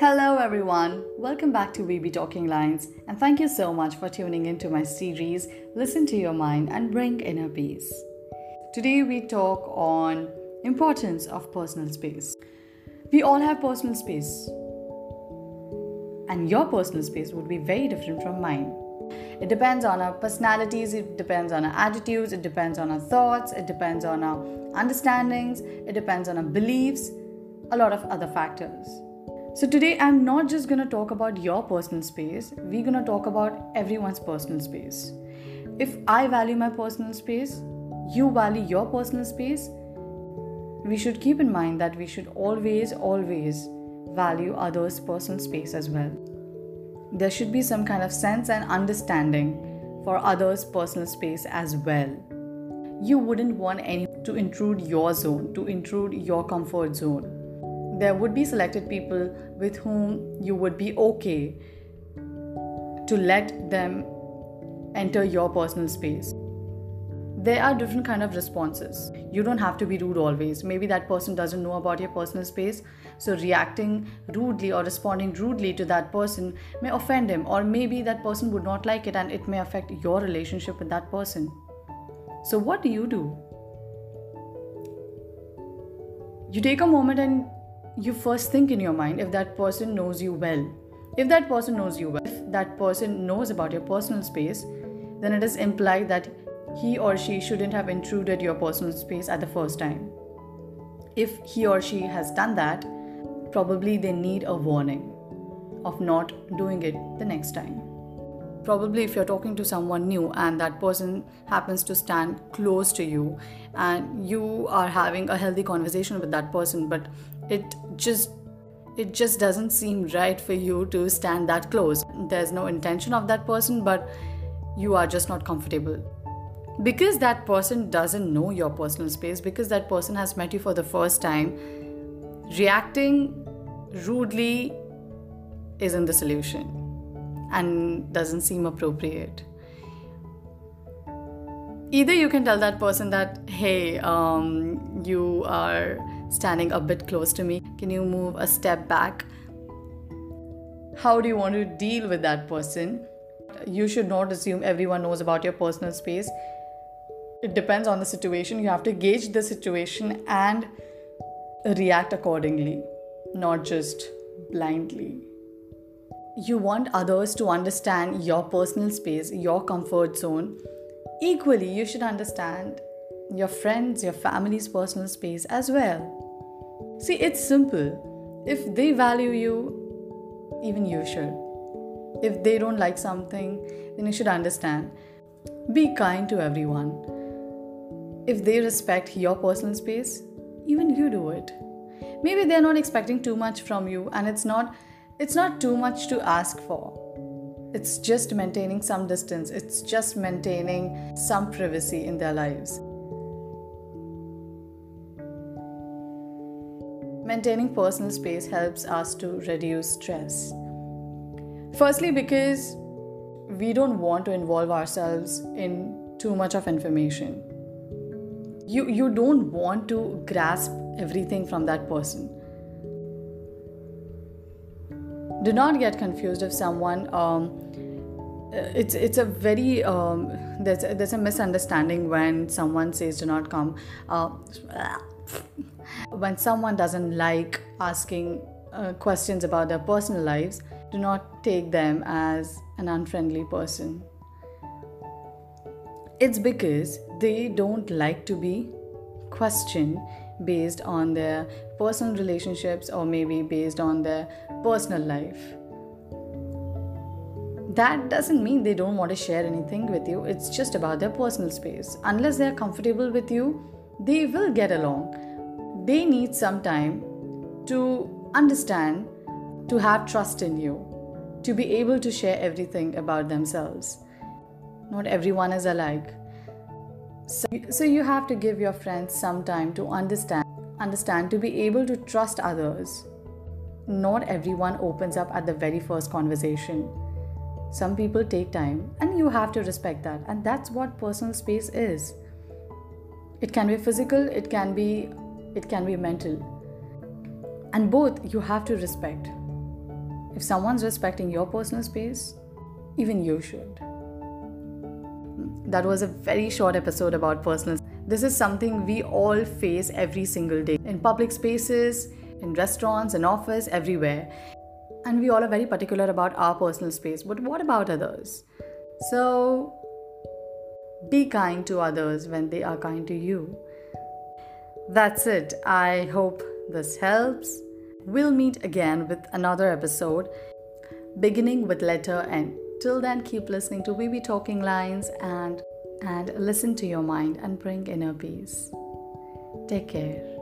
Hello, everyone. Welcome back to Be Talking Lines, and thank you so much for tuning into my series Listen to Your Mind and Bring Inner Peace. Today, we talk on importance of personal space. We all have personal space, and your personal space would be very different from mine. It depends on our personalities, it depends on our attitudes, it depends on our thoughts, it depends on our understandings, it depends on our beliefs, a lot of other factors. So, today I'm not just gonna talk about your personal space, we're gonna talk about everyone's personal space. If I value my personal space, you value your personal space, we should keep in mind that we should always, always value others' personal space as well. There should be some kind of sense and understanding for others' personal space as well. You wouldn't want anyone to intrude your zone, to intrude your comfort zone there would be selected people with whom you would be okay to let them enter your personal space. There are different kind of responses. You don't have to be rude always. Maybe that person doesn't know about your personal space so reacting rudely or responding rudely to that person may offend him or maybe that person would not like it and it may affect your relationship with that person. So what do you do? You take a moment and you first think in your mind if that person knows you well. If that person knows you well, if that person knows about your personal space, then it is implied that he or she shouldn't have intruded your personal space at the first time. If he or she has done that, probably they need a warning of not doing it the next time. Probably, if you're talking to someone new and that person happens to stand close to you and you are having a healthy conversation with that person, but it just it just doesn't seem right for you to stand that close. There's no intention of that person but you are just not comfortable. Because that person doesn't know your personal space because that person has met you for the first time reacting rudely isn't the solution and doesn't seem appropriate either you can tell that person that hey um, you are standing a bit close to me. Can you move a step back? How do you want to deal with that person? You should not assume everyone knows about your personal space. It depends on the situation. You have to gauge the situation and react accordingly, not just blindly. You want others to understand your personal space, your comfort zone. Equally, you should understand your friends, your family's personal space as well. See, it's simple. If they value you, even you should. If they don't like something, then you should understand. Be kind to everyone. If they respect your personal space, even you do it. Maybe they're not expecting too much from you and it's not it's not too much to ask for. It's just maintaining some distance. It's just maintaining some privacy in their lives. maintaining personal space helps us to reduce stress. Firstly, because we don't want to involve ourselves in too much of information. You, you don't want to grasp everything from that person. Do not get confused if someone. Um, it's it's a very um, there's there's a misunderstanding when someone says do not come. Uh, when someone doesn't like asking uh, questions about their personal lives, do not take them as an unfriendly person. It's because they don't like to be questioned based on their personal relationships or maybe based on their personal life. That doesn't mean they don't want to share anything with you, it's just about their personal space. Unless they're comfortable with you, they will get along they need some time to understand, to have trust in you, to be able to share everything about themselves. Not everyone is alike. So, so you have to give your friends some time to understand, understand, to be able to trust others. Not everyone opens up at the very first conversation. Some people take time, and you have to respect that. And that's what personal space is. It can be physical, it can be it can be mental. And both you have to respect. if someone's respecting your personal space, even you should. That was a very short episode about personal. This is something we all face every single day in public spaces, in restaurants, in office, everywhere. And we all are very particular about our personal space. But what about others? So be kind to others when they are kind to you. That's it. I hope this helps. We'll meet again with another episode beginning with letter N. Till then, keep listening to We Talking Lines and and listen to your mind and bring inner peace. Take care.